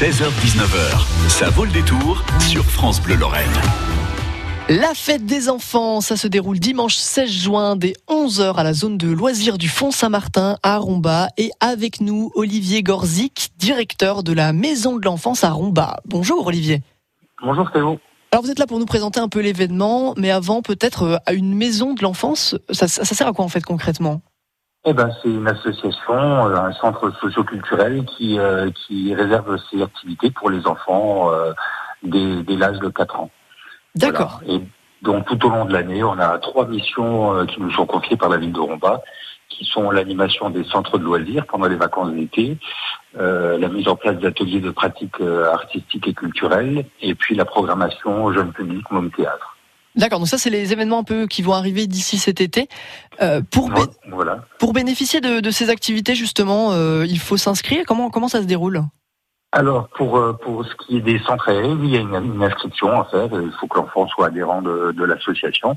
16h-19h, ça vaut le détour sur France Bleu Lorraine. La fête des enfants, ça se déroule dimanche 16 juin dès 11h à la zone de loisirs du Fond Saint-Martin à Romba. Et avec nous, Olivier Gorzik, directeur de la Maison de l'Enfance à Romba. Bonjour Olivier. Bonjour Théo. Alors vous êtes là pour nous présenter un peu l'événement, mais avant peut-être euh, à une Maison de l'Enfance, ça, ça sert à quoi en fait concrètement? Eh ben, c'est une association, euh, un centre socioculturel qui, euh, qui réserve ses activités pour les enfants euh, dès, dès l'âge de 4 ans. D'accord. Et donc tout au long de l'année, on a trois missions euh, qui nous sont confiées par la ville de Romba, qui sont l'animation des centres de loisirs pendant les vacances d'été, euh, la mise en place d'ateliers de pratiques artistiques et culturelles, et puis la programmation jeune public, même théâtre. D'accord, donc ça c'est les événements un peu qui vont arriver d'ici cet été. Euh, pour, bé- Voilà. pour bénéficier de, de ces activités justement, euh, il faut s'inscrire. Comment, comment ça se déroule? Alors, pour, euh, pour ce qui est des centres aérés, oui, il y a une, une inscription à faire. Il faut que l'enfant soit adhérent de, de l'association.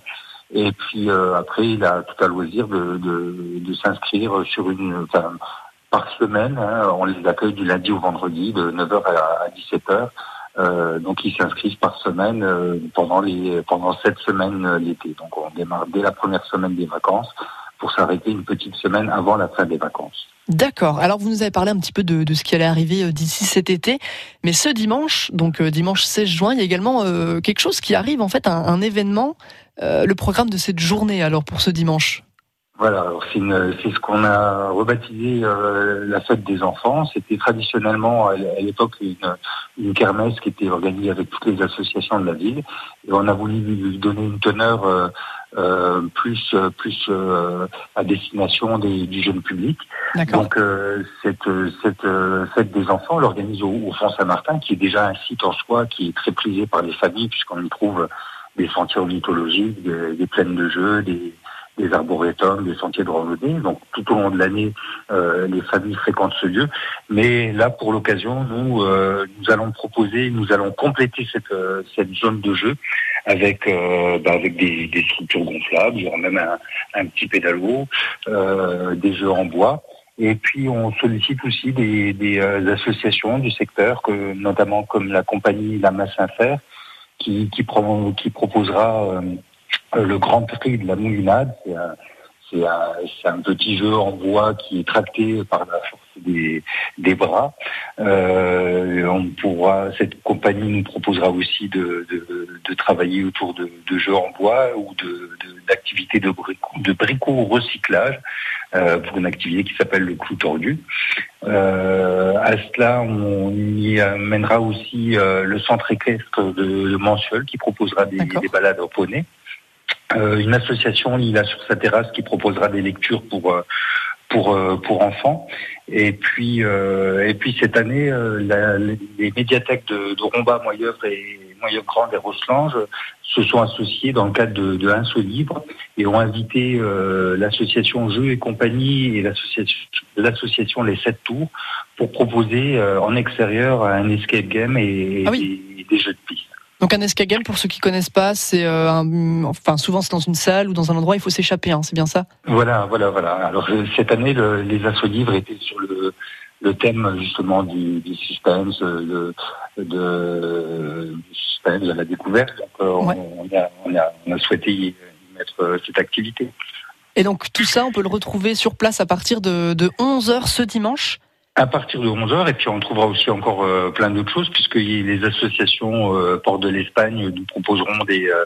Et puis euh, après, il a tout à loisir de, de, de s'inscrire sur une enfin, par semaine. hein. on les accueille du lundi au vendredi de 9h à, à 17h. Euh, donc ils s'inscrivent par semaine euh, pendant les pendant cette semaine euh, l'été. Donc on démarre dès la première semaine des vacances pour s'arrêter une petite semaine avant la fin des vacances. D'accord. Alors vous nous avez parlé un petit peu de, de ce qui allait arriver euh, d'ici cet été, mais ce dimanche, donc euh, dimanche 16 juin, il y a également quelque chose qui arrive, en fait, un, un événement, le programme de cette journée. Alors pour ce dimanche? Voilà, c'est ce qu'on a rebaptisé euh, la fête des enfants. C'était traditionnellement à l'époque une, une kermesse qui était organisée avec toutes les associations de la ville, et on a voulu lui donner une teneur euh, euh, plus plus euh, à destination des- du jeune public. Donc euh, cette cette euh, fête des enfants, on l'organise au, au Fond Saint-Martin, qui est déjà un site en soi qui est très prisé par les familles puisqu'on y trouve des sentiers mythologiques, des, des plaines de jeux, des des arboretums, des sentiers de randonnée. Donc tout au long de l'année, euh, les familles fréquentent ce lieu. Mais là, pour l'occasion, nous euh, nous allons proposer, nous allons compléter cette euh, cette zone de jeu avec euh, bah, avec des, des structures gonflables, il y aura même un, un petit pédalo, euh, des jeux en bois. Et puis on sollicite aussi des, des euh, associations du secteur, que, notamment comme la compagnie La Masse Infer, qui, qui, qui proposera le Grand Prix de la Moulinade. C'est un, c'est un, c'est un petit jeu en bois qui est tracté par la force des, des bras. Euh, on pourra, cette compagnie nous proposera aussi de, de, de travailler autour de, de jeux en bois ou d'activités de, bricot, de bricot recyclage euh, pour une activité qui s'appelle le clou tordu. Euh, à cela, on y amènera aussi euh, le centre équestre de, de Mansuel qui proposera des, des balades au poney. Euh, une association Lila sur sa terrasse qui proposera des lectures pour euh, pour euh, pour enfants. Et puis euh, et puis cette année, euh, la- les, médiathèques de, de Romba, Moyeuvre et Moyeuvre Grande et Rosselange se sont associés dans le cadre de, de Un seul livre et ont invité euh, l'association Jeux et compagnie et l'association l'association Les Sept Tours pour proposer euh, en extérieur un escape game et, Ah oui. des, des jeux de piste. Donc un escape pour ceux qui connaissent pas, c'est euh, un- enfin souvent c'est dans une salle ou dans un endroit, il faut s'échapper, hein, c'est bien ça? Voilà, voilà, voilà. Alors euh, cette année, le- les assauts livres étaient sur le, le thème justement du, du suspense, euh, de, du suspense, de la découverte. Donc on- a, on, a, on a souhaité y mettre cette activité. Et donc tout ça, on peut le retrouver sur place à partir de, de 11h ce dimanche? À partir de 11h, et puis on trouvera aussi encore euh, plein d'autres choses, puisque les associations euh, Port de l'Espagne nous proposeront euh,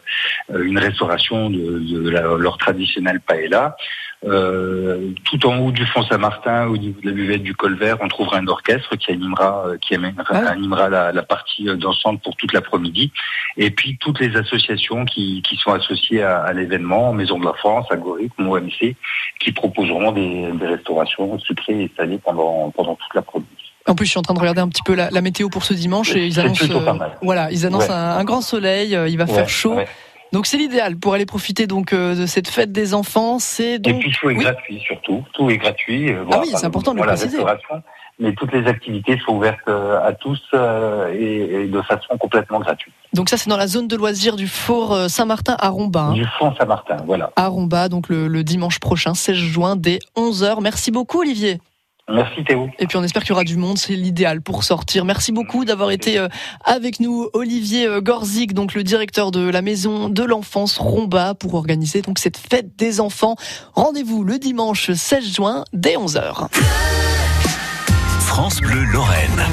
une restauration de, leur traditionnel paella. Euh, tout en haut du Fond Saint-Martin, au niveau de la buvette du Col Vert, on trouvera un orchestre qui animera, euh, qui Ah animera la, la partie euh, dansante pour toute l'après-midi. Et puis toutes les associations qui, qui sont associées à, à l'événement, Maison de la France, Algorithme, OMC, qui proposeront des, des restaurations sucrées et salées pendant, pendant toute l'après-midi. En plus, je suis en train de regarder un petit peu la, la météo pour ce dimanche et ils C'est annoncent, plutôt pas euh, mal. voilà, ils annoncent Ouais. un, un grand soleil, il va faire chaud. ouais. Donc c'est l'idéal pour aller profiter donc euh, de cette fête des enfants. C'est Et donc puis tout est oui. gratuit surtout, tout est gratuit. Euh, Ah oui, enfin, c'est important de le préciser. mais toutes les activités sont ouvertes euh, à tous euh, et, et de façon complètement gratuite. donc ça c'est dans la zone de loisirs du Fort Saint-Martin à Romba. hein. Du fond Saint-Martin, voilà. À Romba, donc le, le dimanche prochain, 16 juin, dès 11h. Merci beaucoup Olivier. Merci Théo. Et puis on espère qu'il y aura du monde, c'est l'idéal pour sortir. Merci beaucoup d'avoir été euh, avec nous, Olivier euh, Gorzik, donc le directeur de la maison de l'enfance Romba, pour organiser donc cette fête des enfants. Rendez-vous le dimanche 16 juin dès 11h. France Bleu Lorraine.